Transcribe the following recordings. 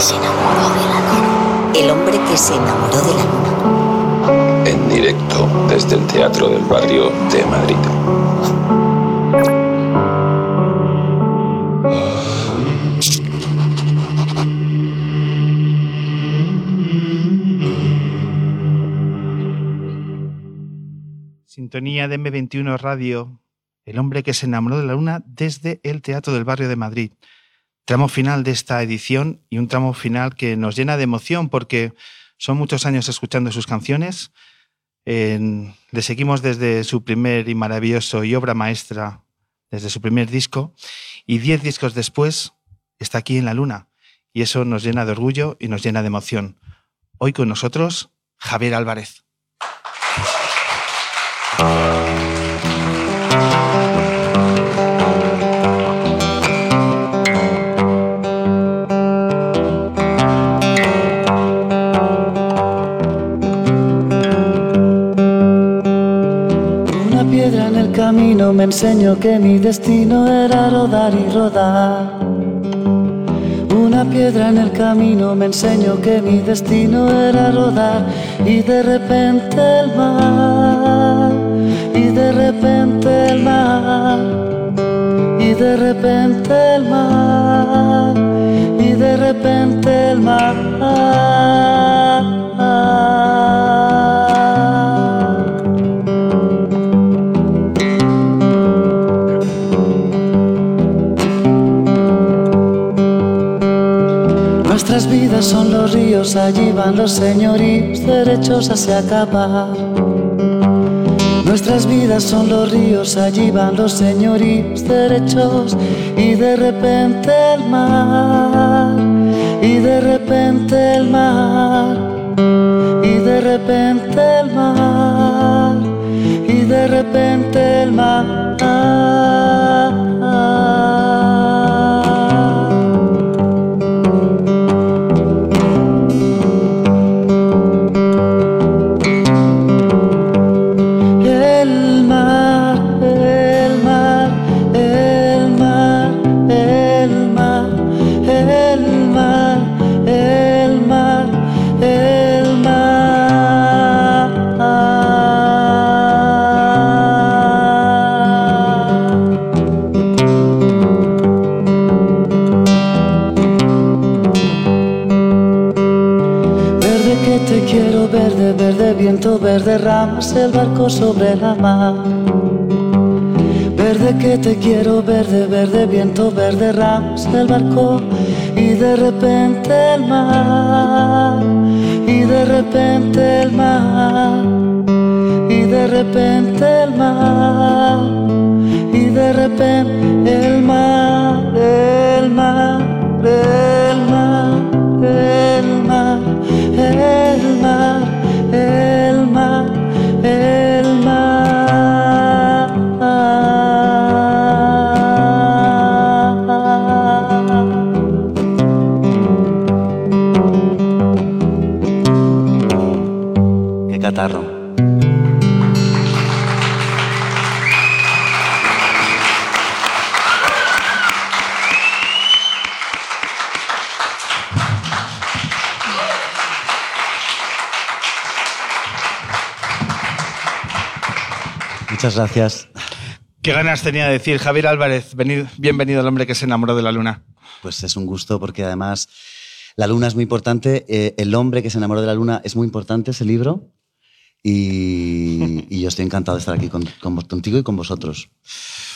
que se enamoró de la luna. El hombre que se enamoró de la luna. En directo desde el Teatro del Barrio de Madrid. Sintonía de M21 Radio, el hombre que se enamoró de la luna desde el Teatro del Barrio de Madrid. Tramo final de esta edición y un tramo final que nos llena de emoción porque son muchos años escuchando sus canciones. Le seguimos desde su primer y maravilloso y obra maestra, desde su primer disco, y diez discos después está aquí en la luna. Y eso nos llena de orgullo y nos llena de emoción. Hoy con nosotros, Javier Álvarez. Piedra en el camino me enseñó que mi destino era rodar y rodar. Una piedra en el camino me enseñó que mi destino era rodar y de repente el mar, y de repente el mar, y de repente el mar, y de repente el mar. Son los ríos, allí van los señoríos derechos hacia acabar. Nuestras vidas son los ríos, allí van los señoríos derechos y de repente el mar, y de repente el mar, y de repente el mar, y de repente el mar. Verde que te quiero, verde, verde viento, verde ramas, el barco y de repente el mar, y de repente el mar, y de repente el mar, y de repente Catarro. Muchas gracias. ¿Qué ganas tenía de decir Javier Álvarez? venid- bienvenido al hombre que se enamoró de la luna. Pues es un gusto porque además la luna es muy importante. eh, el hombre que se enamoró de la luna es muy importante, ese libro. Y, y yo estoy encantado de estar aquí con- con vos- contigo y con vosotros.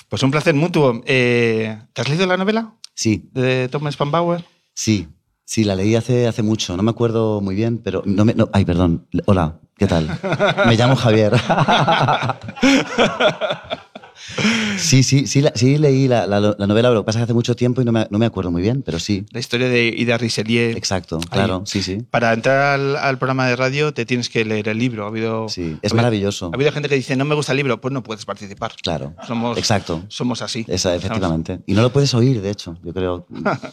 Pues un placer mutuo. Eh, ¿Te has leído la novela Sí, de Thomas Spanbauer? sí, sí, la leí hace, hace mucho. No me acuerdo muy bien, pero... No me, no- ay, perdón. Hola, ¿qué tal? Me llamo Javier. Sí, sí, sí, la- sí leí la, la- la novela, lo que pasa es que hace mucho tiempo y no me, no me acuerdo muy bien, pero sí. La historia de Ida Richelieu. Exacto, Ahí. claro, sí, sí. Para entrar al, al programa de radio te tienes que leer el libro. Ha habido, Sí, es ha habido- maravilloso. Ha habido gente que dice, no me gusta el libro, pues no puedes participar. Claro, Somos, exacto. somos así. Esa, efectivamente. Y no lo puedes oír, de hecho, yo creo.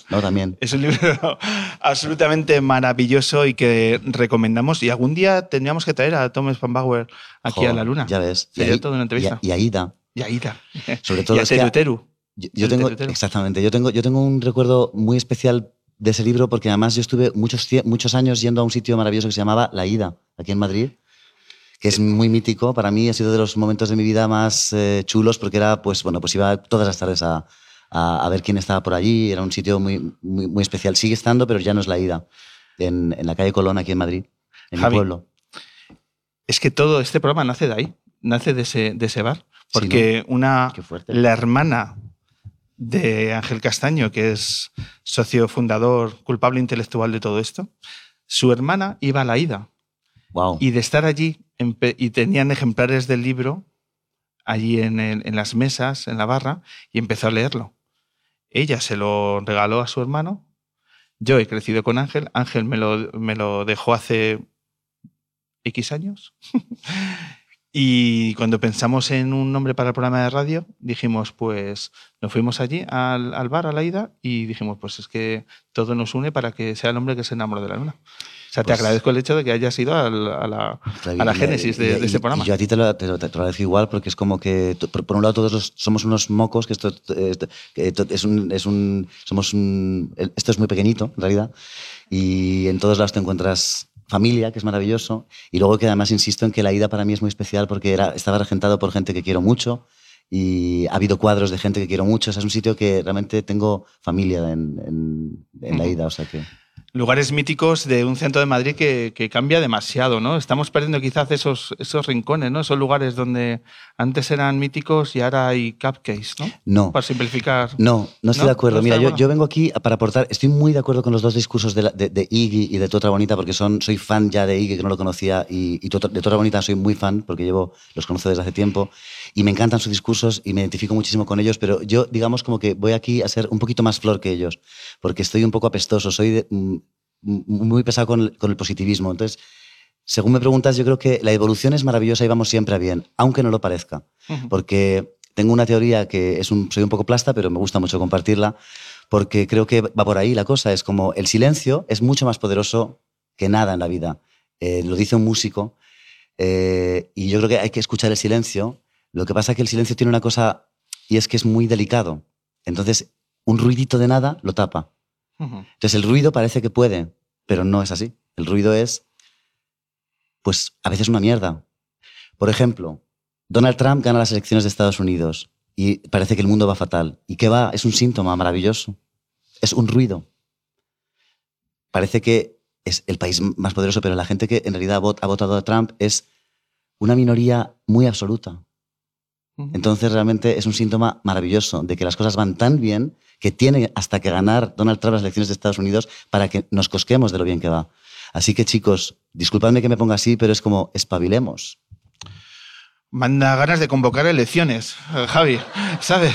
No, también. Es un libro absolutamente maravilloso y que recomendamos. Y algún día tendríamos que traer a Thomas Spanbauer aquí Jo, a la luna. Ya ves. Sería ahí- toda una entrevista. Y, y a Ida. Y a Ida. Sobre todo y a Teru Teru. Yo, tengo, exactamente, yo tengo, yo tengo un recuerdo muy especial de ese libro porque además yo estuve muchos, muchos años yendo a un sitio maravilloso que se llamaba La Ida, aquí en Madrid, que es muy mítico. Para mí ha sido de los momentos de mi vida más eh, chulos porque era, pues, bueno, pues iba todas las tardes a, a, ver quién estaba por allí. Era un sitio muy, muy, muy, especial. Sigue estando, pero ya no es La Ida, en, en la calle Colón, aquí en Madrid, en mi pueblo. Es que todo este programa nace de ahí, nace de ese, de ese bar. Porque una, la hermana de Ángel Castaño, que es socio fundador, culpable intelectual de todo esto, su hermana iba a la ida. Wow. Y de estar allí, y tenían ejemplares del libro allí en, en, las mesas, en la barra, y empezó a leerlo. Ella se lo regaló a su hermano. Yo he crecido con Ángel. Ángel me lo, me lo dejó hace X años. Y cuando pensamos en un nombre para el programa de radio, dijimos, pues nos fuimos allí al, al, bar a la ida y dijimos, pues es que todo nos une para que sea el hombre que se enamoró de la luna. O sea, te pues agradezco el hecho de que hayas ido a la, a la, génesis de, de, este programa. Y yo a ti te lo, te, lo, agradezco igual porque es como que, por, un lado, todos somos unos mocos, que esto es, un, es un. Somos un. Esto es muy pequeñito, en realidad. Y en todos lados te encuentras familia, que es maravilloso, y luego que además insisto en que la ida para mí es muy especial porque era, estaba regentado por gente que quiero mucho y ha habido cuadros de gente que quiero mucho. es un sitio que realmente tengo familia en, en la ida, o sea que lugares míticos de un centro de Madrid que, que, cambia demasiado, ¿no? Estamos perdiendo quizás esos, esos rincones, ¿no? Esos lugares donde antes eran míticos y ahora hay cupcakes, ¿no? No. Para simplificar. No, no estoy de acuerdo. Mira, yo, yo, vengo aquí para aportar, estoy muy de acuerdo con los dos discursos de, de, de Iggy y de Tu Otra Bonita, porque son, soy fan ya de Iggy, que no lo conocía, y, y de Tu Otra Bonita soy muy fan, porque llevo, los conozco desde hace tiempo, y me encantan sus discursos y me identifico muchísimo con ellos, pero yo, digamos, como que voy aquí a ser un poquito más flor que ellos, porque estoy un poco apestoso, soy de, mm, muy pesado con el, con el, positivismo. Entonces, según me preguntas, yo creo que la evolución es maravillosa y vamos siempre a bien, aunque no lo parezca. Porque tengo una teoría que es un, soy un poco plasta, pero me gusta mucho compartirla, porque creo que va por ahí la cosa. Es como el silencio es mucho más poderoso que nada en la vida. Eh, lo dice un músico. Eh, y yo creo que hay que escuchar el silencio. Lo que pasa es que el silencio tiene una cosa y es que es muy delicado. Entonces, un ruidito de nada lo tapa. Entonces el ruido parece que puede, pero no es así. El ruido es, pues a veces una mierda. Por ejemplo, Donald Trump gana las elecciones de Estados Unidos y parece que el mundo va fatal. ¿Y qué va? Es un síntoma maravilloso. Es un ruido. Parece que es el país más poderoso, pero la gente que en realidad ha votado a Trump es una minoría muy absoluta. Entonces realmente es un síntoma maravilloso de que las cosas van tan bien que tiene hasta que ganar Donald Trump las elecciones de Estados Unidos para que nos cosquemos de lo bien que va. Así que chicos, disculpadme que me ponga así, pero es como espabilemos. Manda ganas de convocar elecciones, Javi, ¿sabes?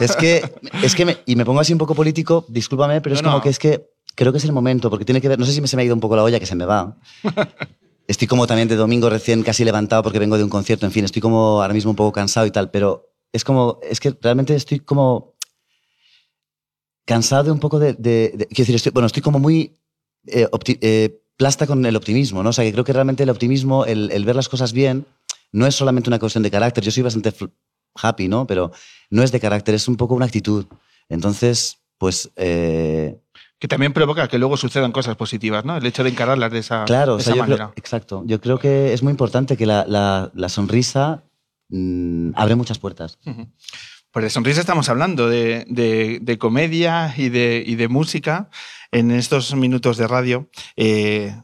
Es que, es que me, y me pongo así un poco político, discúlpame, pero es como que es que creo que es el momento, porque tiene que ver, no sé si me se me ha ido un poco la olla, que se me va. Estoy como también de domingo recién casi levantado porque vengo de un concierto, en fin, estoy como ahora mismo un poco cansado y tal, pero es como, es que realmente estoy como cansado de un poco de, quiero decir, estoy, bueno, estoy como muy eh, eh, plasta con el optimismo, ¿no? O sea, que creo que realmente el optimismo, el, el, ver las cosas bien, no es solamente una cuestión de carácter. Yo soy bastante happy, ¿no? Pero no es de carácter, es un poco una actitud. Entonces, pues eh, que también provoca que luego sucedan cosas positivas, ¿no? El hecho de encararlas de esa, claro, esa manera. exacto. Yo creo que es muy importante que la, la, la sonrisa mmm, abre muchas puertas. Pues de sonrisa estamos hablando, de, de, de comedia y de, y de, música en estos minutos de radio. Eh,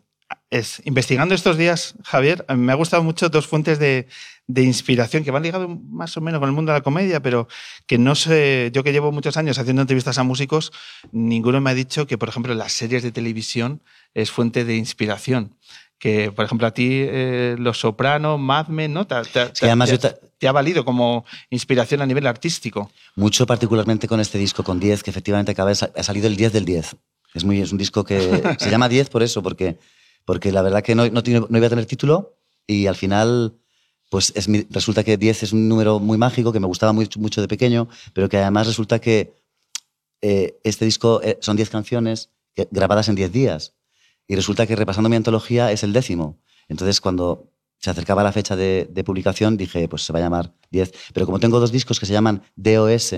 es, investigando estos días, Javier, me ha gustado mucho dos fuentes de, de inspiración que van ligados más o menos con el mundo de la comedia, pero que no sé, yo que llevo muchos años haciendo entrevistas a músicos, ninguno me ha dicho que, por ejemplo, las series de televisión es fuente de inspiración. Que, por ejemplo, a ti, eh, Los Sopranos, Mad Men, ¿no? Te, te, sí, además te, te, ha valido como inspiración a nivel artístico. Mucho, particularmente con este disco, con 10, que efectivamente acaba, ha salido el 10 del 10. Es, muy, es un disco que se llama 10 por eso, porque, porque la verdad que no, no, no iba a tener título y al final pues es mi, resulta que 10 es un número muy mágico que me gustaba mucho, mucho de pequeño, pero que además resulta que eh, este disco eh, son 10 canciones grabadas en 10 días. Y resulta que repasando mi antología es el décimo. Entonces, cuando se acercaba la fecha de, de publicación, dije, pues se va a llamar 10. Pero como tengo dos discos que se llaman DOS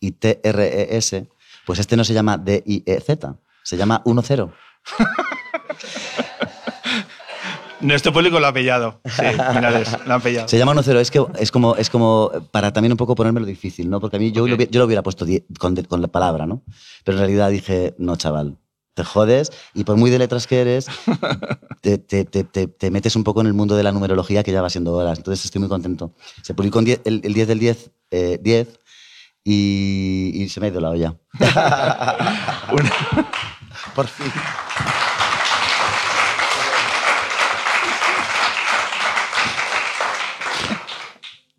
y TRES, pues este no se llama D-I-E-Z, Se llama 1-0. Nuestro público lo ha pillado. Sí, Minares, lo han pillado. Se llama 1-0. Es, que, es, como, es como para también un poco ponérmelo difícil, ¿no? Porque a mí yo, lo, yo lo hubiera puesto con, con la palabra, ¿no? Pero en realidad dije, no, chaval, te jodes y por muy de letras que eres, te, te, te, te, metes un poco en el mundo de la numerología que ya va siendo horas. Entonces estoy muy contento. Se publicó el, el 10 del 10, eh, 10 y, y, se me ha ido la olla. por fin.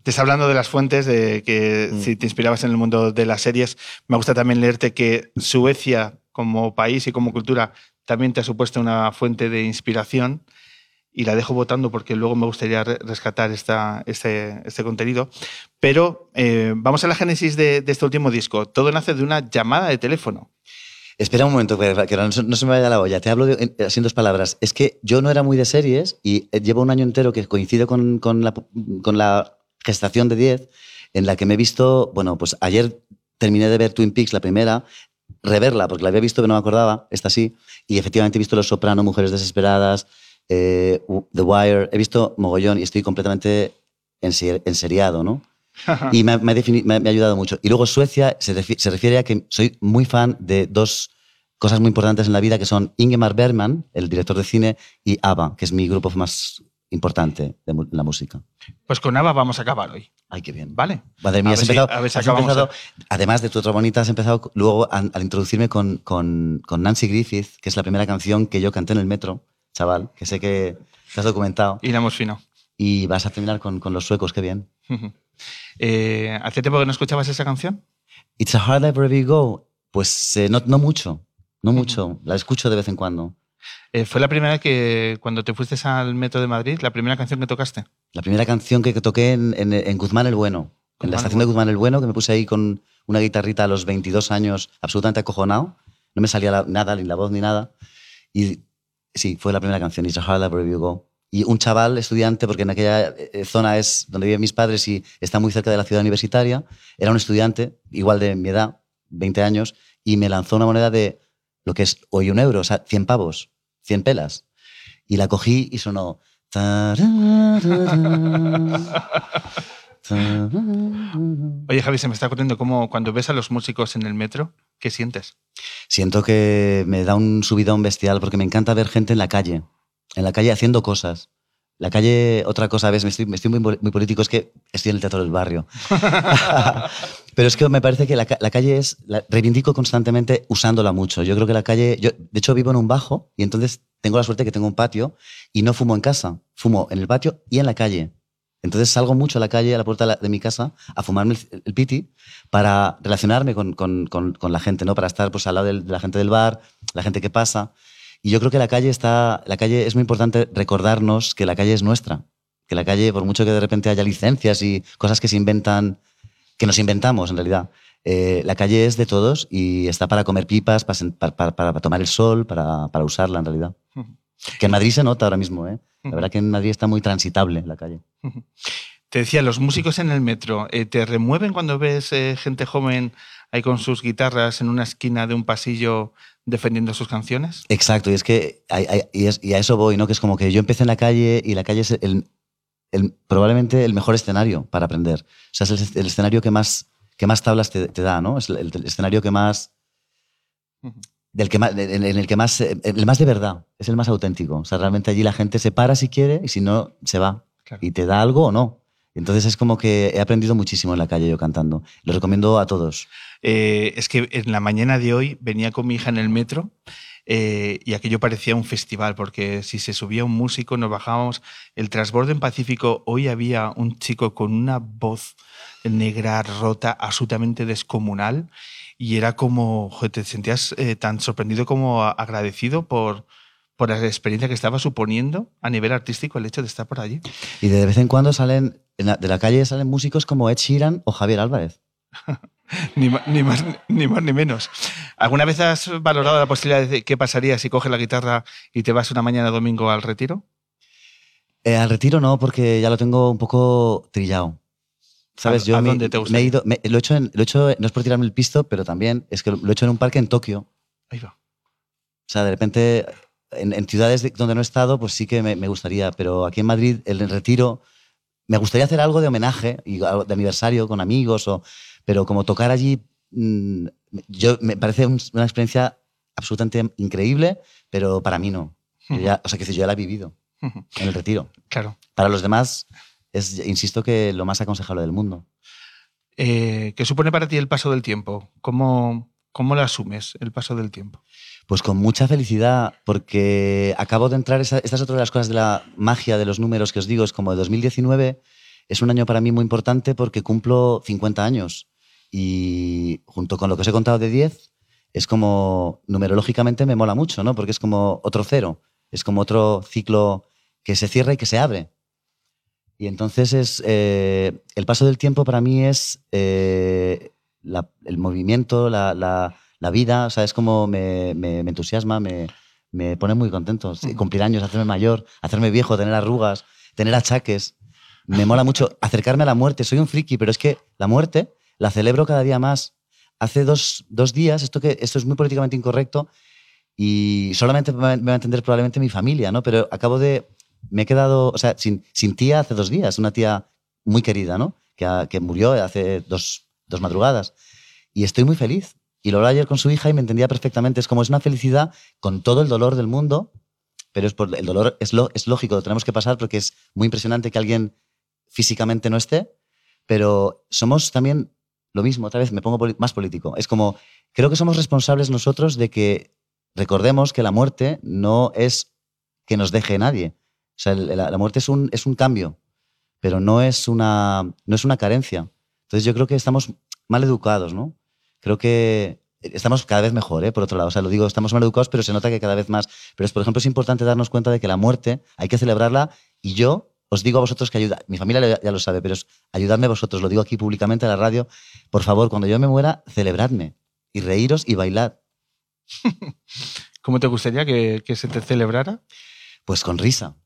Te está hablando de las fuentes, de que mm. si te inspirabas en el mundo de las series, me gusta también leerte que Suecia como país y como cultura también te ha supuesto una fuente de inspiración y la dejo votando porque luego me gustaría rescatar esta, este, este contenido. Pero eh, vamos a la génesis de, este último disco. Todo nace de una llamada de teléfono. Espera un momento, que no, se me vaya la olla. Te hablo de, así dos palabras. Es que yo no era muy de series y eh, llevo un año entero que coincide con, con, la, con la gestación de 10, en la que me he visto, bueno, pues ayer terminé de ver Twin Peaks, la primera, reverla, porque la había visto pero no me acordaba, esta sí, y efectivamente he visto Los Soprano, Mujeres Desesperadas, eh, The Wire, he visto mogollón y estoy completamente enseriado, ¿no? y me, me, ha ayudado mucho. Y luego Suecia se, se, refiere a que soy muy fan de dos cosas muy importantes en la vida, que son Ingemar Bergman, el director de cine, y ABBA, que es mi grupo más importante de la música. Pues con ABBA vamos a acabar hoy. Ay, qué bien. Vale. Madre mía, has empezado, además de tu otra bonita, has empezado luego al introducirme con, con, con, Nancy Griffith, que es la primera canción que yo canté en el metro, chaval, que sé que te has documentado. Y la hemos fino. Y vas a terminar con, con los suecos, qué bien. eh, ¿Hace tiempo que no escuchabas esa canción? It's a hard life wherever you go. Pues eh, no, no mucho, no mucho. La escucho de vez en cuando. Eh, ¿Fue la primera que, cuando te fuiste al Metro de Madrid, la primera canción que tocaste? La primera canción que toqué en, en, Guzmán el Bueno. en la estación de Guzmán el Bueno, que me puse ahí con una guitarrita a los 22 años, absolutamente acojonado. No me salía nada, ni la voz ni nada. Y sí, fue la primera canción, It's a Hard Life You Go. Y un chaval estudiante, porque en aquella eh, zona es donde viven mis padres y está muy cerca de la ciudad universitaria, era un estudiante, igual de mi edad, 20 años, y me lanzó una moneda de lo que es hoy un euro, o sea, 100 pavos. 100 pelas. Y la cogí y sonó... Oye, Javi, se me está ocurriendo cómo cuando ves a los músicos en el metro, ¿qué sientes? Siento que me da un subidón bestial porque me encanta ver gente en la calle, en la calle haciendo cosas. La calle, otra cosa, ves, me estoy, me estoy muy, muy, político, es que estoy en el teatro del barrio. Pero es que me parece que la, la calle es, la, reivindico constantemente usándola mucho. Yo creo que la calle, yo de hecho vivo en un bajo y entonces tengo la suerte que tengo un patio y no fumo en casa, fumo en el patio y en la calle. Entonces salgo mucho a la calle, a la puerta de mi casa, a fumarme el, piti para relacionarme con, con, con, con, la gente, ¿no? Para estar pues, al lado de la gente del bar, la gente que pasa. Y yo creo que la calle está, la calle es muy importante recordarnos que la calle es nuestra, que la calle, por mucho que de repente haya licencias y cosas que se inventan, que nos inventamos en realidad, eh, la calle es de todos y está para comer pipas, para, para, para tomar el sol, para, para, usarla en realidad. Que en Madrid se nota ahora mismo, ¿eh? La verdad que en Madrid está muy transitable la calle. Te decía, los músicos en el metro, eh, ¿te remueven cuando ves eh, gente joven ahí con sus guitarras en una esquina de un pasillo defendiendo sus canciones. Exacto, y es que y, a eso voy, ¿no? Que es como que yo empecé en la calle y la calle es el, probablemente el mejor escenario para aprender. O sea, es el, escenario que más, que más tablas te, da, ¿no? Es el, escenario que más... Del que más, en, el que más, el más de verdad, es el más auténtico. O sea, realmente allí la gente se para si quiere y si no, se va. Y te da algo o no. Entonces es como que he aprendido muchísimo en la calle yo cantando. Lo recomiendo a todos. Eh, es que en la mañana de hoy venía con mi hija en el metro eh, y aquello parecía un festival, porque si se subía un músico nos bajábamos. El transbordo en Pacífico, hoy había un chico con una voz negra, rota, absolutamente descomunal y era como, te sentías eh, tan sorprendido como agradecido por, por la experiencia que estaba suponiendo a nivel artístico el hecho de estar por allí. Y de vez en cuando salen, de la calle salen músicos como Ed Sheeran o Javier Álvarez. ni, más, ni, más, ni menos. ¿Alguna vez has valorado la posibilidad de qué pasaría si coges la guitarra y te vas una mañana domingo al retiro? Eh, al retiro no, porque ya lo tengo un poco trillado. ¿Sabes? ¿A, Yo dónde te gusta? Me he ido, lo, he hecho lo he hecho, no es por tirarme el pisto, pero también es que lo he hecho en un parque en Tokio. Ahí va. sea, de repente, en, ciudades donde no he estado, pues sí que me, me, gustaría, pero aquí en Madrid, el retiro, me gustaría hacer algo de homenaje y de aniversario con amigos, o, pero como tocar allí, mm, yo, me parece una experiencia absolutamente increíble, pero para mí no. ya, o sea, que yo ya la he vivido en el retiro. Claro. Para los demás, es, insisto que lo más aconsejable del mundo. Eh, ¿Qué supone para ti el paso del tiempo? ¿Cómo, ¿Cómo lo asumes, el paso del tiempo? Pues con mucha felicidad, porque acabo de entrar, esta, es otra de las cosas de la magia de los números que os digo, es como 2019 es un año para mí muy importante porque cumplo 50 años y junto con lo que os he contado de 10, es como, numerológicamente me mola mucho, ¿no? Porque es como otro cero, es como otro ciclo que se cierra y que se abre. Y entonces es, eh, el paso del tiempo para mí es eh, el movimiento, la, la, vida, o sea, es como me, me, entusiasma, me, me, pone muy contento. cumplir años, hacerme mayor, hacerme viejo, tener arrugas, tener achaques. Me mola mucho acercarme a la muerte. Soy un friki, pero es que la muerte la celebro cada día más. Hace dos, dos días, esto, que, esto es muy políticamente incorrecto y solamente me va a entender probablemente mi familia, ¿no? Pero acabo de... Me he quedado, o sea, sin, sin tía hace dos días, una tía muy querida, ¿no? Que, que murió hace dos, dos madrugadas. Y estoy muy feliz. Y lo hablaba ayer con su hija y me entendía perfectamente. Es como es una felicidad con todo el dolor del mundo, pero es por, el dolor es, lo, es lógico, lo tenemos que pasar porque es muy impresionante que alguien físicamente no esté, pero somos también lo mismo, otra vez me pongo más político. Es como, creo que somos responsables nosotros de que recordemos que la muerte no es que nos deje nadie. O sea, la, muerte es un, es un cambio, pero no es, una, no es una carencia. Entonces yo creo que estamos mal educados, ¿no? Creo que estamos cada vez mejor, ¿eh? por otro lado. O sea, lo digo, estamos mal educados, pero se nota que cada vez más. Pero es, por ejemplo, es importante darnos cuenta de que la muerte hay que celebrarla y yo os digo a vosotros que ayuda, mi familia ya lo sabe, pero ayudadme vosotros, lo digo aquí públicamente en la radio, por favor, cuando yo me muera, celebradme y reíros y bailad. ¿Cómo te gustaría que, se te celebrara? Pues con risa.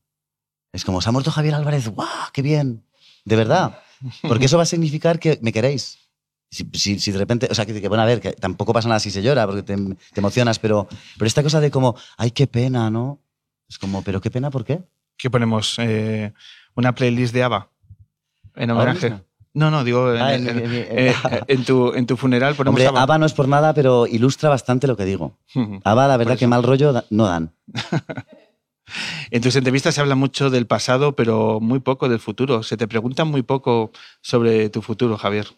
Es como, se ha muerto Javier Álvarez, ¡guau! ¡Qué bien! De verdad. Porque eso va a significar que me queréis. Si, si, de repente, o sea, que, bueno, a ver, que tampoco pasa nada si se llora porque te, emocionas, pero, pero esta cosa de como, ay, qué pena, ¿no? Es como, pero qué pena, ¿por qué? ¿Qué ponemos? Eh, ¿Una playlist de ABBA? En homenaje. No, no, digo, en, ah, tu, en tu funeral ponemos Hombre, ABBA. no es por nada, pero ilustra bastante lo que digo. ABBA, la verdad que mal rollo no dan. en tus entrevistas se habla mucho del pasado, pero muy poco del futuro. Se te pregunta muy poco sobre tu futuro, Javier.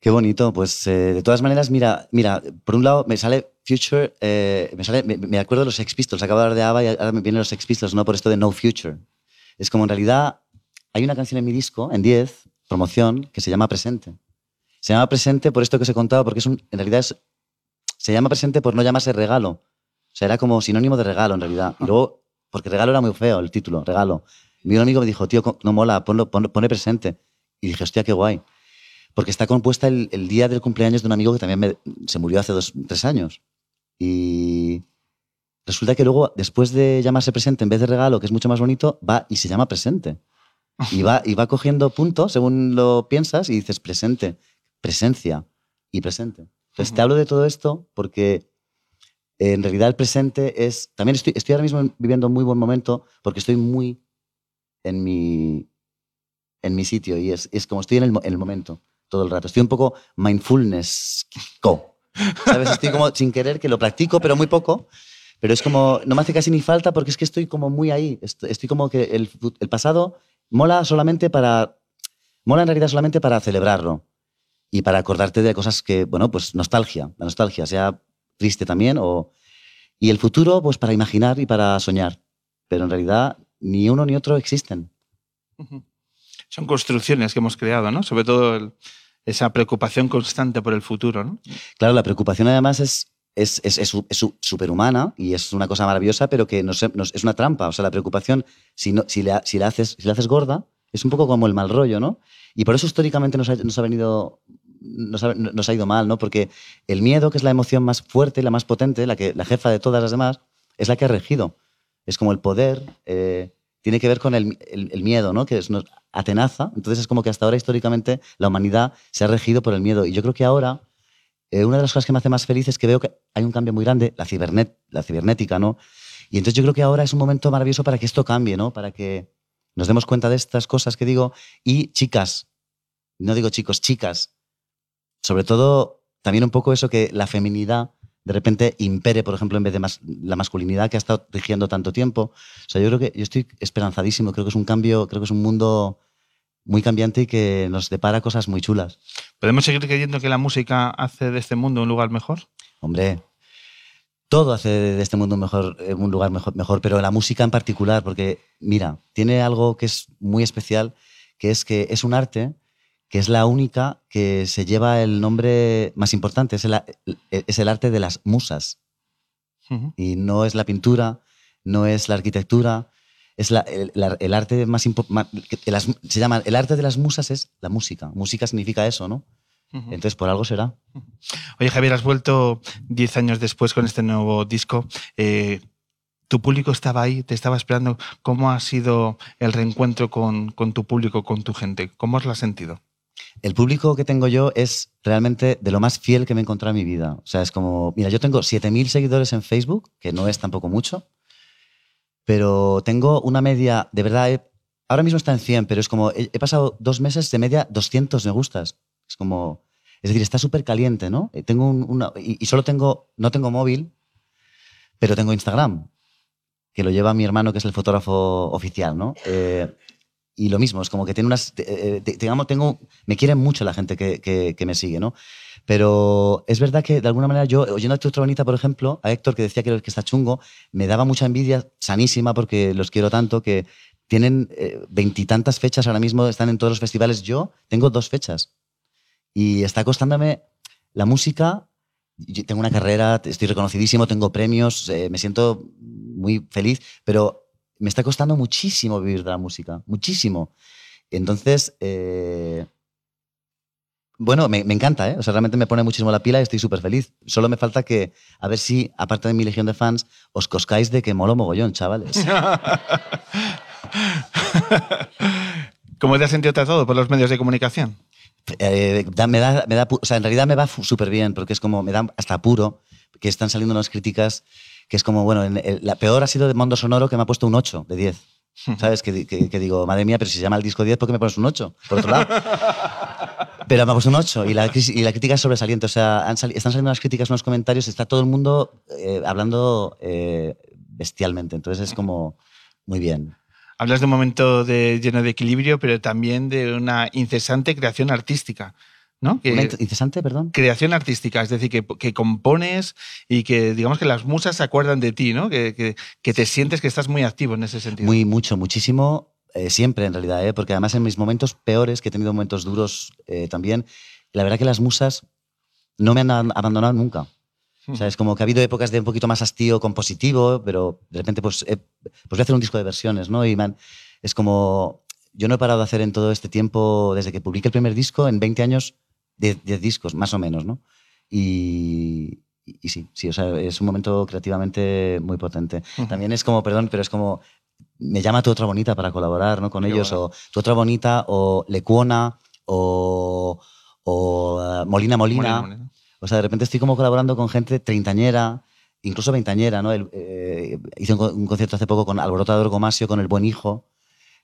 Qué bonito. Pues eh, de todas maneras, mira, mira, por un lado me sale Future, eh, me, acuerdo de los Sex Pistols. Acabo de hablar de ABBA y ahora me vienen los Sex Pistols, no por esto de No Future. Es como en realidad hay una canción en mi disco, en 10, promoción, que se llama Presente. Se llama Presente por esto que os he contado, porque es en realidad se llama Presente por no llamarse regalo. O sea, era como sinónimo de regalo en realidad. Y luego, porque regalo era muy feo el título, regalo. Mi amigo me dijo, tío, no mola, ponlo, pone presente. Y dije, hostia, qué guay. Porque está compuesta el, día del cumpleaños de un amigo que también se murió hace dos, tres años. Y resulta que luego, después de llamarse presente, en vez de regalo, que es mucho más bonito, va y se llama presente. Y va, y va cogiendo puntos según lo piensas y dices presente, presencia y presente. Entonces te hablo de todo esto porque en realidad el presente es... También estoy, estoy ahora mismo viviendo un muy buen momento porque estoy muy en mi, en mi sitio y es, es como estoy en el, en el, momento todo el rato. Estoy un poco mindfulness co. ¿Sabes? Estoy como sin querer que lo practico, pero muy poco. Pero es como, no me hace casi ni falta porque es que estoy como muy ahí. Estoy, como que el, el pasado mola solamente para. Mola en realidad solamente para celebrarlo y para acordarte de cosas que, bueno, pues nostalgia, la nostalgia, sea triste también, o, y el futuro, pues para imaginar y para soñar. Pero en realidad ni uno ni otro existen. Son construcciones que hemos creado, ¿no? Sobre todo esa preocupación constante por el futuro, ¿no? Claro, la preocupación además es es, es, es, superhumana y es una cosa maravillosa, pero que nos, es una trampa. O sea, la preocupación, si, no, si, le, si, haces, si haces gorda, es un poco como el mal rollo, ¿no? Y por eso históricamente nos ha, nos ha venido nos ha, nos ha, ido mal, ¿no? Porque el miedo, que es la emoción más fuerte, la más potente, la, que, la jefa de todas las demás, es la que ha regido. Es como el poder, eh, tiene que ver con el, miedo, ¿no? Que es, nos atenaza. Entonces es como que hasta ahora históricamente la humanidad se ha regido por el miedo. Y yo creo que ahora eh, una de las cosas que me hace más feliz es que veo que hay un cambio muy grande, la, la cibernética, ¿no? Y entonces yo creo que ahora es un momento maravilloso para que esto cambie, ¿no? Para que nos demos cuenta de estas cosas que digo. Y chicas, no digo chicos, chicas, sobre todo también un poco eso que la feminidad de repente impere, por ejemplo, en vez de la masculinidad que ha estado rigiendo tanto tiempo. O sea, yo creo que yo estoy esperanzadísimo, creo que es un cambio, creo que es un mundo muy cambiante y que nos depara cosas muy chulas. ¿Podemos seguir creyendo que la música hace de este mundo un lugar mejor? Hombre, todo hace de este mundo un, mejor, eh, un lugar mejor, mejor, pero la música en particular, porque mira, tiene algo que es muy especial, que es que es un arte que es la única que se lleva el nombre más importante, es el, es el arte de las musas. Y no es la pintura, no es la arquitectura, es la, el, arte más importante. Se llama el arte de las musas es la música. Música significa eso, ¿no? Entonces, por algo será. Oye, Javier, has vuelto 10 años después con este nuevo disco. Eh, tu público estaba ahí, te estaba esperando. ¿Cómo ha sido el reencuentro con, con tu público, con tu gente? ¿Cómo has lo sentido? El público que tengo yo es realmente de lo más fiel que me he encontrado en mi vida. O sea, es como, mira, yo tengo 7.000 seguidores en Facebook, que no es tampoco mucho, pero tengo una media, de verdad, ahora mismo está en 100, pero es como, he, pasado dos meses de media 200 me gustas. Es como, es decir, está súper caliente, ¿no? Eh, tengo una, y, solo tengo, no tengo móvil, pero tengo Instagram, que lo lleva mi hermano, que es el fotógrafo oficial, ¿no? Eh, y lo mismo, es como que tiene unas, eh, digamos, tengo, me quiere mucho la gente que, que, me sigue, ¿no? Pero es verdad que de alguna manera yo, oyendo a otra bonita, por ejemplo, a Héctor que decía que, que está chungo, me daba mucha envidia, sanísima, porque los quiero tanto, que tienen eh, veintitantas fechas ahora mismo, están en todos los festivales. Yo tengo dos fechas. Y está costándome la música. Yo tengo una carrera, estoy reconocidísimo, tengo premios, eh, me siento muy feliz, pero me está costando muchísimo vivir de la música, muchísimo. Entonces, eh, bueno, me, encanta, ¿eh? O sea, realmente me pone muchísimo la pila y estoy súper feliz. Solo me falta que, a ver si, aparte de mi legión de fans, os coscáis de que molo mogollón, chavales. ¿Cómo te has sentido tratado por los medios de comunicación? Eh, me da, me da, o sea, en realidad me va súper bien, porque es como, me da hasta apuro, que están saliendo unas críticas que es como, bueno, la peor ha sido de Mondo Sonoro que me ha puesto un 8 de 10. ¿Sabes? Que, digo, madre mía, pero si se llama el disco 10, ¿por qué me pones un 8? Por otro lado. pero me ha puesto un 8 y la, y la crítica es sobresaliente. O sea, están saliendo unas críticas, unos comentarios, está todo el mundo eh, hablando eh, bestialmente. Entonces es como muy bien. Hablas de un momento de, lleno de equilibrio, pero también de una incesante creación artística. ¿No? Que, interesante, perdón. Creación artística, es decir, que, que, compones y que digamos que las musas se acuerdan de ti, ¿no? Que, que te sientes que estás muy activo en ese sentido. Muy, mucho, muchísimo, eh, siempre en realidad, ¿eh? porque además en mis momentos peores, que he tenido momentos duros eh, también, la verdad que las musas no me han abandonado nunca. O sea, es como que ha habido épocas de un poquito más hastío compositivo, pero de repente pues, pues voy a hacer un disco de versiones, ¿no? Y man, es como, yo no he parado de hacer en todo este tiempo, desde que publiqué el primer disco, en 20 años, 10 discos, más o menos, ¿no? Y, y, sí, sí, o sea, es un momento creativamente muy potente. También es como, perdón, pero es como, me llama tu otra bonita para colaborar, ¿no? Con ellos, o tu otra bonita, o Lecuona, o, o uh, Molina, Molina O sea, de repente estoy como colaborando con gente treintañera, incluso veintañera, ¿no? Eh, hice un, concierto hace poco con Alborotador Gomasio, con El Buen Hijo,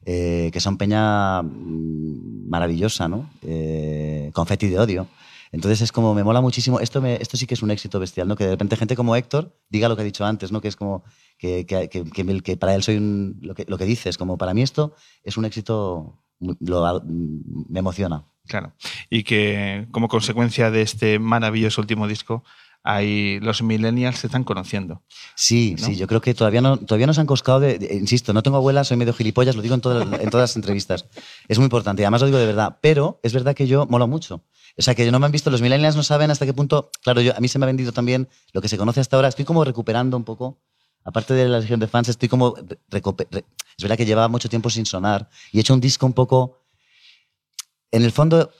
eh, que son peña mm, maravillosa, ¿no? Eh, confeti de odio. Entonces es como, me mola muchísimo, esto, me, esto sí que es un éxito bestial, ¿no? Que de repente gente como Héctor diga lo que ha dicho antes, ¿no? Que es como, que, para él soy un, lo, que, lo que dices, como para mí esto es un éxito, lo, me emociona. Claro, y que como consecuencia de este maravilloso último disco, ahí los millennials se están conociendo. Sí, sí, yo creo que todavía no, todavía no se han coscado de, insisto, no tengo abuela, soy medio gilipollas, lo digo en todas, en todas las entrevistas. Es muy importante y además lo digo de verdad, pero es verdad que yo molo mucho. O sea, que no me han visto, los millennials no saben hasta qué punto, claro, yo, a mí se me ha vendido también lo que se conoce hasta ahora, estoy como recuperando un poco, aparte de la legión de fans, estoy como, es verdad que llevaba mucho tiempo sin sonar y he hecho un disco un poco, en el fondo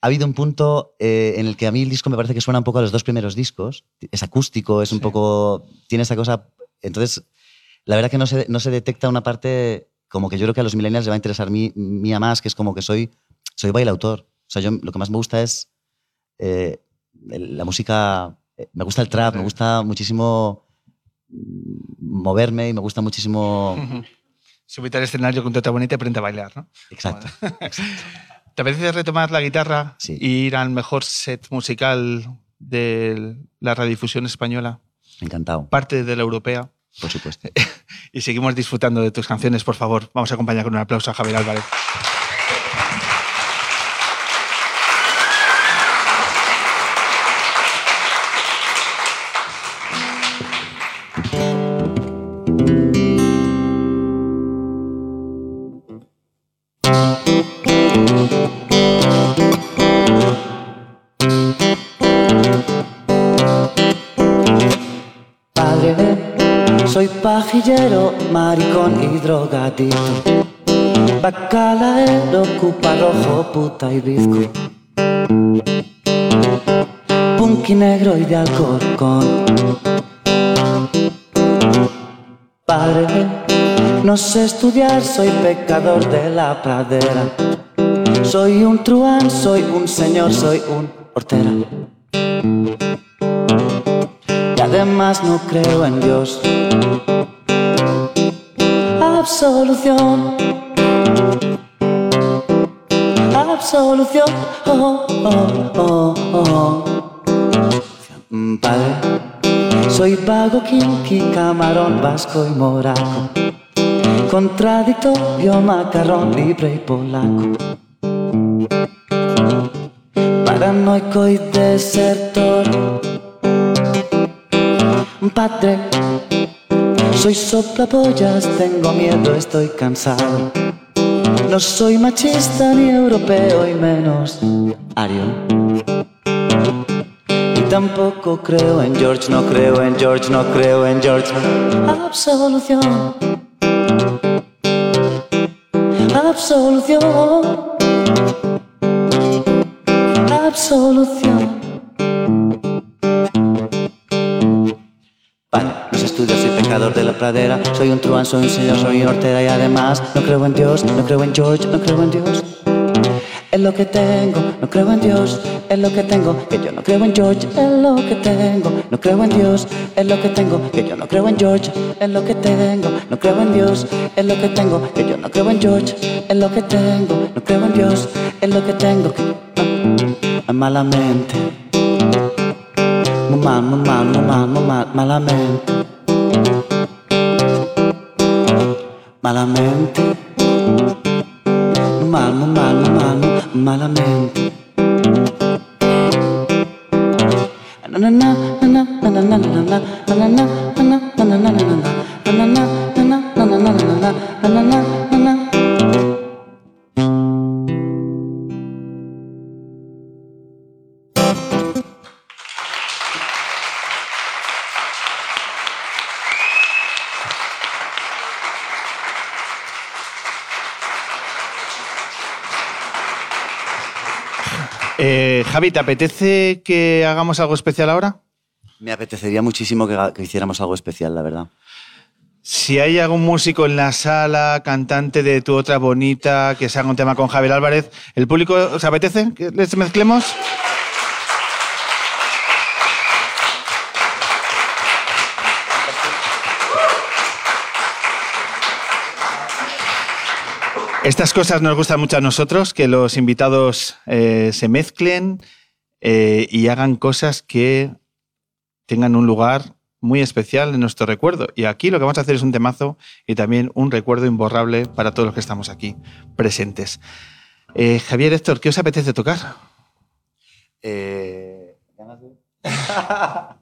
ha habido un punto eh, en el que a mí el disco me parece que suena un poco a los dos primeros discos. Es acústico, es un poco. Tiene esa cosa. Entonces, la verdad que no se, no se detecta una parte como que yo creo que a los millennials les va a interesar mí, mía más, que es como que soy, soy bailautor. O sea, yo lo que más me gusta es eh, la música, eh, me gusta el trap, me gusta muchísimo mm, moverme y me gusta muchísimo... Subirte al escenario con tu bonita y aprende a bailar, ¿no? Exacto. ¿Te apetece retomar la guitarra Sí. y ir al mejor set musical de la radiodifusión española, Encantado, parte de la europea? por supuesto. Y seguimos disfrutando de tus canciones, por favor. Vamos a acompañar con un aplauso a Javier Álvarez. Pajillero, maricón y drogadito. Bacalaero, cupa rojo, puta y bizco. Punky negro y de Alcorcón. Padre, no sé estudiar, soy pecador de la pradera. Soy un truán, soy un señor, soy un hortera. Y además no creo en Dios. Absolución. Absolución. Oh, oh, oh, oh. Mm, Padre, soy vago, kinky, camarón, vasco y moraco. Contradictorio, macarrón, libre y polaco. Paranoico y desertor. Padre, soy soplapollas, tengo miedo, estoy cansado. No soy machista ni europeo y menos ario. Y tampoco creo en George, no creo en George, no creo en George. Absolución. Absolución. Absolución. De la pradera, soy un truán, soy un señor, soy un hortera y además no creo en Dios, no creo en George, no creo en Dios. Es lo que tengo, no creo en Dios, es lo que tengo, que yo no creo en George, es lo que tengo, no creo en Dios, es lo que tengo, que yo no creo en George, es lo que tengo, no creo en Dios, es lo que tengo, que yo no creo en George, es lo que tengo, no creo en Dios, es lo que tengo, no, malamente. Muy mal, muy mal, muy mal, muy mal, malamente. malamente, mal, mal, mal, malamente. Na na na na na na na na na na na na na na na na Eh, Javi, ¿te apetece que hagamos algo especial ahora? Me apetecería muchísimo que, que hiciéramos algo especial, la verdad. Si hay algún músico en la sala, cantante de tu otra bonita, que se haga un tema con Javier Álvarez, ¿el público os apetece que les mezclemos? Estas cosas nos gustan mucho a nosotros, que los invitados eh, se mezclen eh, y hagan cosas que tengan un lugar muy especial en nuestro recuerdo. Y aquí lo que vamos a hacer es un temazo y también un recuerdo imborrable para todos los que estamos aquí presentes. Eh, Javier Héctor, ¿qué os apetece tocar?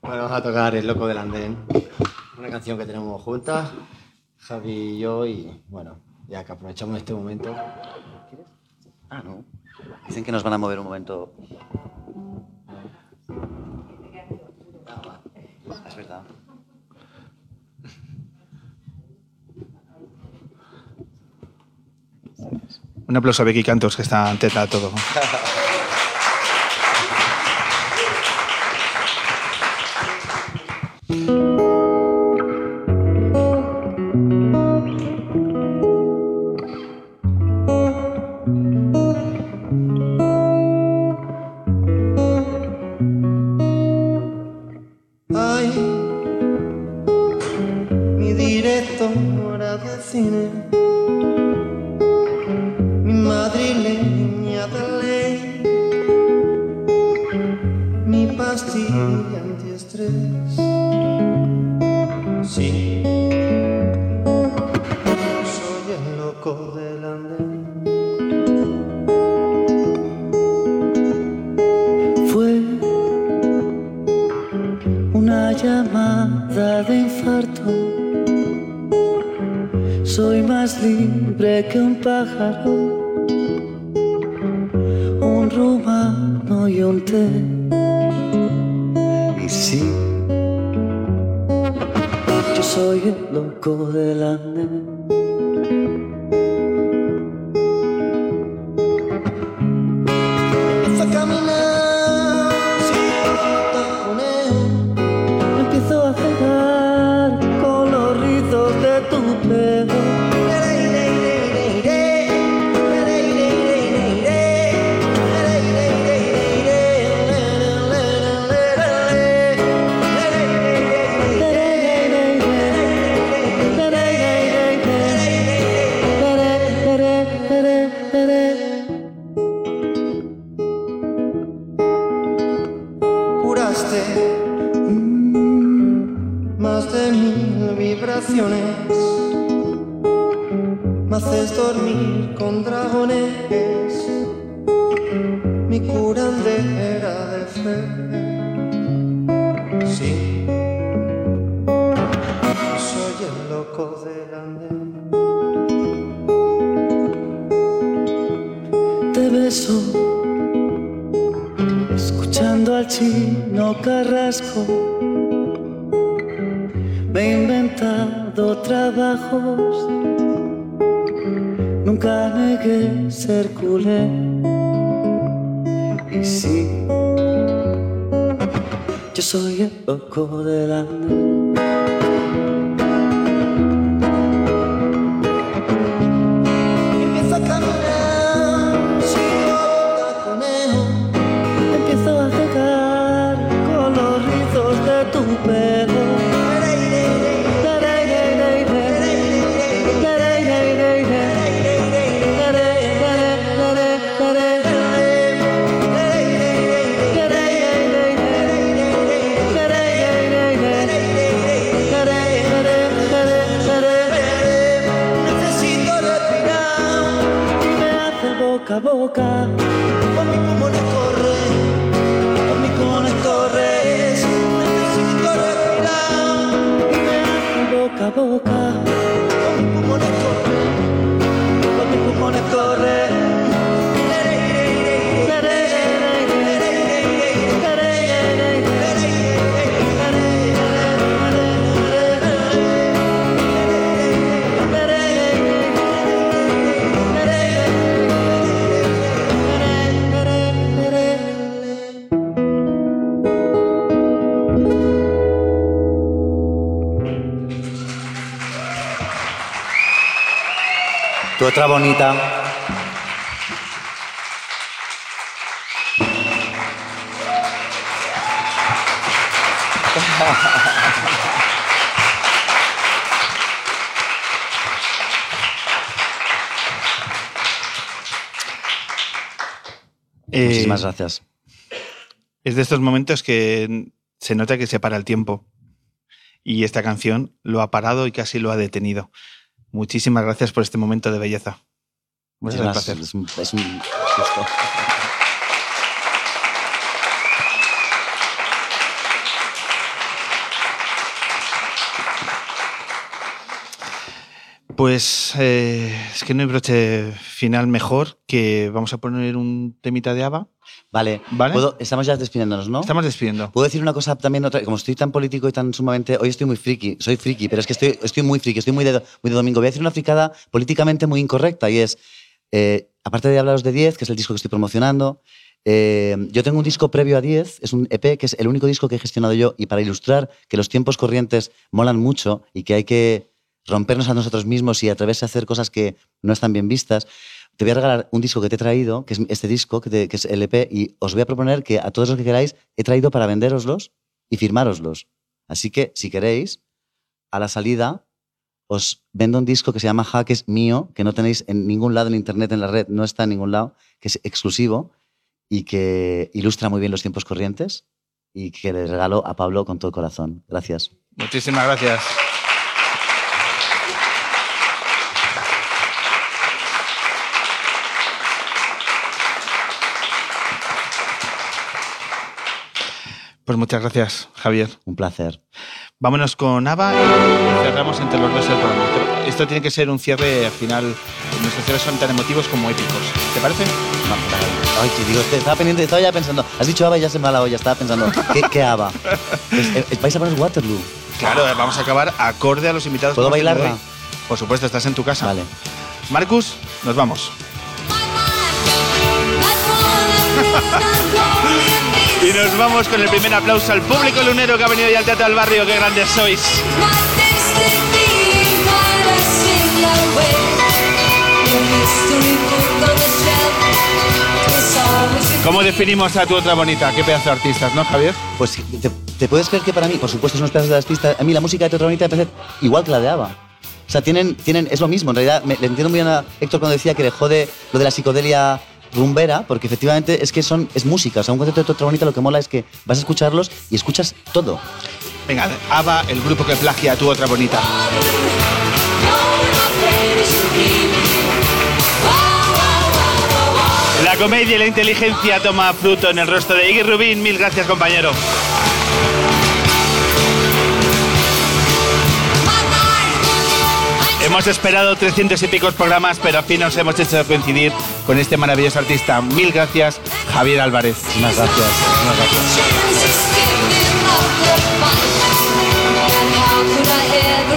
Bueno, vamos a tocar El Loco del Andén. Una canción que tenemos juntas, Javi y yo, y bueno, ya que aprovechamos este momento. ah, no. Dicen que nos van a mover un momento. Es verdad. Un aplauso a Becky Cantos, que está atenta a todo. sí, yo soy el loco del andén. Empiezo al chino Carrasco. Me he inventado trabajos, nunca negué ser culé. Y sí, yo soy el loco del andén. Boca boca. Con mi pulmones corre, con mis pulmones corres. Necesito respirar boca a boca. Otra bonita. Eh, Muchísimas gracias. Es de estos momentos que se nota que se para el tiempo. Y esta canción lo ha parado y casi lo ha detenido. Muchísimas gracias por este momento de belleza. Muchas gracias. Es un, es un gusto. Pues eh, es que no hay broche final mejor que vamos a poner un temita de Ava. Vale, Vale. ¿Puedo- estamos ya despidiéndonos, ¿no? Estamos despidiendo. Puedo decir una cosa también, otra, como estoy tan político y tan sumamente. Hoy estoy muy friki, soy friki, pero es que estoy, estoy muy friki, estoy muy de, muy de domingo. Voy a decir una fricada políticamente muy incorrecta y es, eh, aparte de hablaros de 10, que es el disco que estoy promocionando, eh, yo tengo un disco previo a 10, es un EP que es el único disco que he gestionado yo y para ilustrar que los tiempos corrientes molan mucho y que hay que rompernos a nosotros mismos y atreverse a hacer cosas que no están bien vistas. Te voy a regalar un disco que te he traído, que es este disco, que, te- que es el EP, y os voy a proponer que a todos los que queráis he traído para vendéroslos y firmároslos. Así que, si queréis, a la salida os vendo un disco que se llama Hack, es mío, que no tenéis en ningún lado en internet, en la red, no está en ningún lado, que es exclusivo y que ilustra muy bien los tiempos corrientes. y que le regalo a Pablo con todo el corazón. Gracias. Muchísimas gracias. Pues muchas gracias, Javier. Un placer. Vámonos con Ava y cerramos entre los dos el programa. Esto tiene que ser un cierre al final. Nuestros cierres son tan emotivos como épicos. ¿Te parece? No, Ay, digo, estaba pendiente, estaba ya pensando. Has dicho Ava y ya se me ha la olla. Estaba pensando, ¿qué, qué Ava? Eh, ¿Vais a poner Waterloo? Claro, vamos a acabar acorde a los invitados. ¿Puedo bailarla? Por supuesto, estás en tu casa. Vale. Marcus, nos vamos. Y nos vamos con el primer aplauso al público lunero que ha venido ya al Teatro del Barrio. ¡Qué grandes sois! ¿Cómo definimos a tu otra bonita? ¿Qué pedazo de artistas, no, Javier? Pues te, puedes creer que para mí, por supuesto, son pedazos de artistas. A mí la música de tu otra bonita me parece igual que la de Ava. O sea, tienen, tienen, es lo mismo. En realidad, le entiendo muy bien a Héctor cuando decía que le jode lo de la psicodelia rumbera, porque efectivamente es que son, es música. O sea, un concierto de otra bonita lo que mola es que vas a escucharlos y escuchas todo. Venga, Ava, el grupo que plagia a tu otra bonita. La comedia y la inteligencia toma fruto en el rostro de Iggy Rubín. Mil gracias, compañero. Hemos esperado 300 y picos programas, pero al fin nos hemos hecho coincidir con este maravilloso artista. Mil gracias, Javier Álvarez. Muchas gracias. Gracias.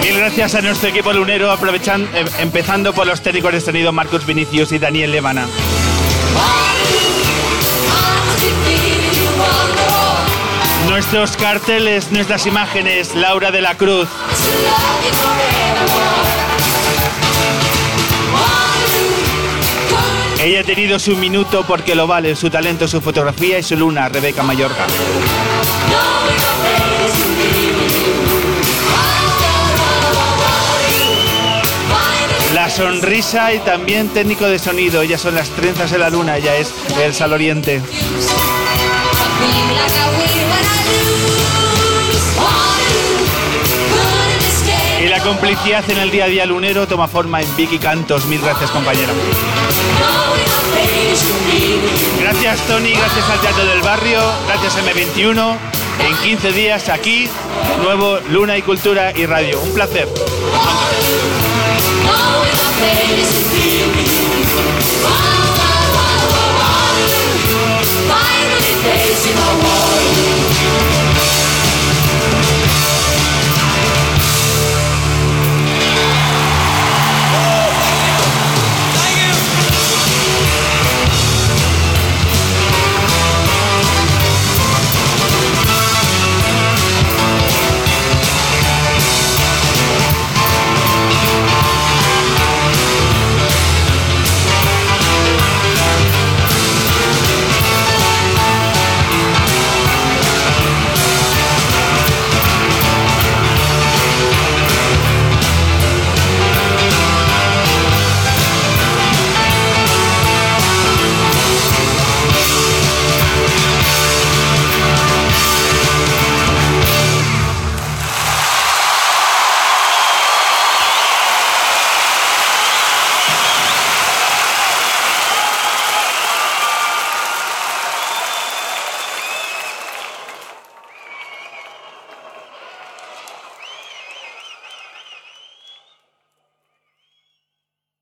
Mil gracias a nuestro equipo lunero, aprovechan, eh, empezando por los técnicos de sonido Marcos Vinicius y Daniel Levana. Nuestros carteles, nuestras imágenes, Laura de la Cruz. Ella ha tenido su minuto porque lo vale, su talento, su fotografía y su luna, Rebeca Mayorga. La sonrisa y también técnico de sonido, ellas son las trenzas de la luna, ella es el Sal Oriente. Complicidad en el día a día lunero toma forma en Vicky Cantos. Mil gracias, compañera. Gracias, Tony. Gracias al Teatro del Barrio. Gracias, M21. En 15 días aquí, nuevo Luna y Cultura y Radio. Un placer.